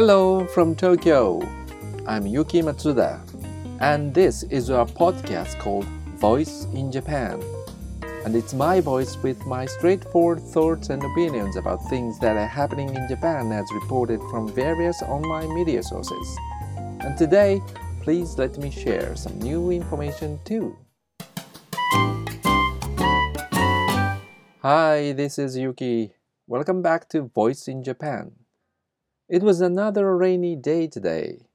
Hello from Tokyo. I'm Yuki Matsuda, and this is our podcast called Voice in Japan. And it's my voice with my straightforward thoughts and opinions about things that are happening in Japan as reported from various online media sources. And today, please let me share some new information too. Hi, this is Yuki. Welcome back to Voice in Japan. It was another rainy day today.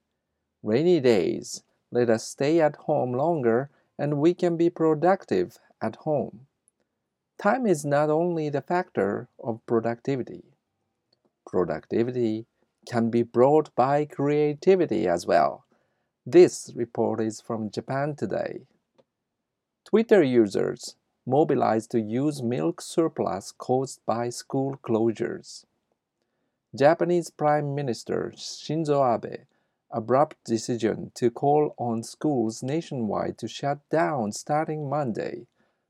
Rainy days let us stay at home longer and we can be productive at home. Time is not only the factor of productivity. Productivity can be brought by creativity as well. This report is from Japan Today. Twitter users mobilized to use milk surplus caused by school closures. Japanese Prime Minister Shinzo Abe abrupt decision to call on schools nationwide to shut down starting Monday,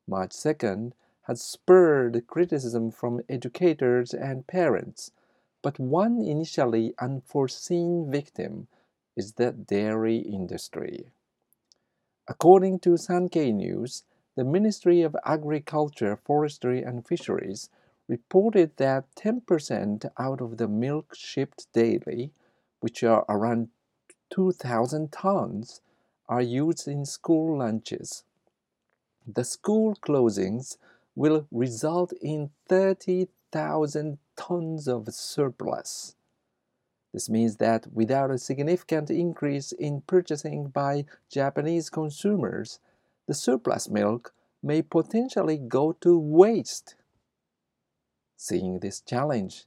March 2nd, has spurred criticism from educators and parents, but one initially unforeseen victim is the dairy industry. According to Sankei News, the Ministry of Agriculture, Forestry and Fisheries reported that 10% out of the milk shipped daily, which are around 2,000 tons, are used in school lunches. The school closings will result in 30,000 tons of surplus. This means that without a significant increase in purchasing by Japanese consumers, the surplus milk may potentially go to waste. Seeing this challenge,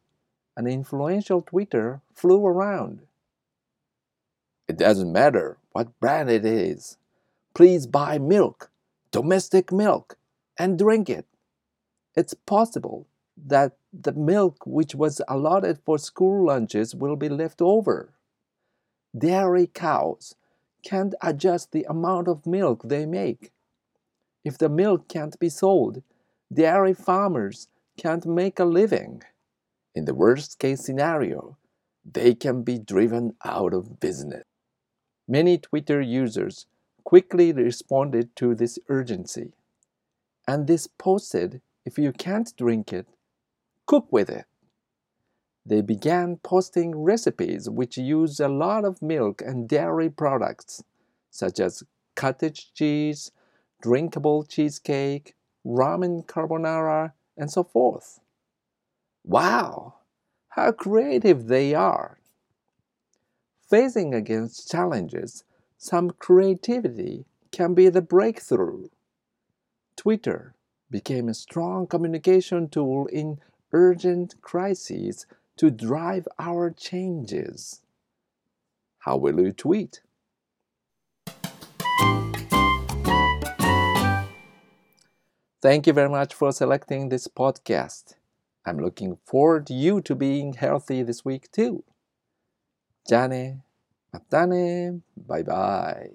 an influential Twitter flew around. It doesn't matter what brand it is. Please buy milk, domestic milk, and drink it. It's possible that the milk which was allotted for school lunches will be left over. Dairy cows can't adjust the amount of milk they make. If the milk can't be sold, dairy farmers can't make a living. In the worst case scenario, they can be driven out of business. Many Twitter users quickly responded to this urgency. And this posted if you can't drink it, cook with it. They began posting recipes which use a lot of milk and dairy products, such as cottage cheese, drinkable cheesecake, ramen carbonara, and so forth. Wow, how creative they are! Facing against challenges, some creativity can be the breakthrough. Twitter became a strong communication tool in urgent crises to drive our changes. How will you tweet? Thank you very much for selecting this podcast. I'm looking forward to you to being healthy this week too. Jane, matane, bye bye.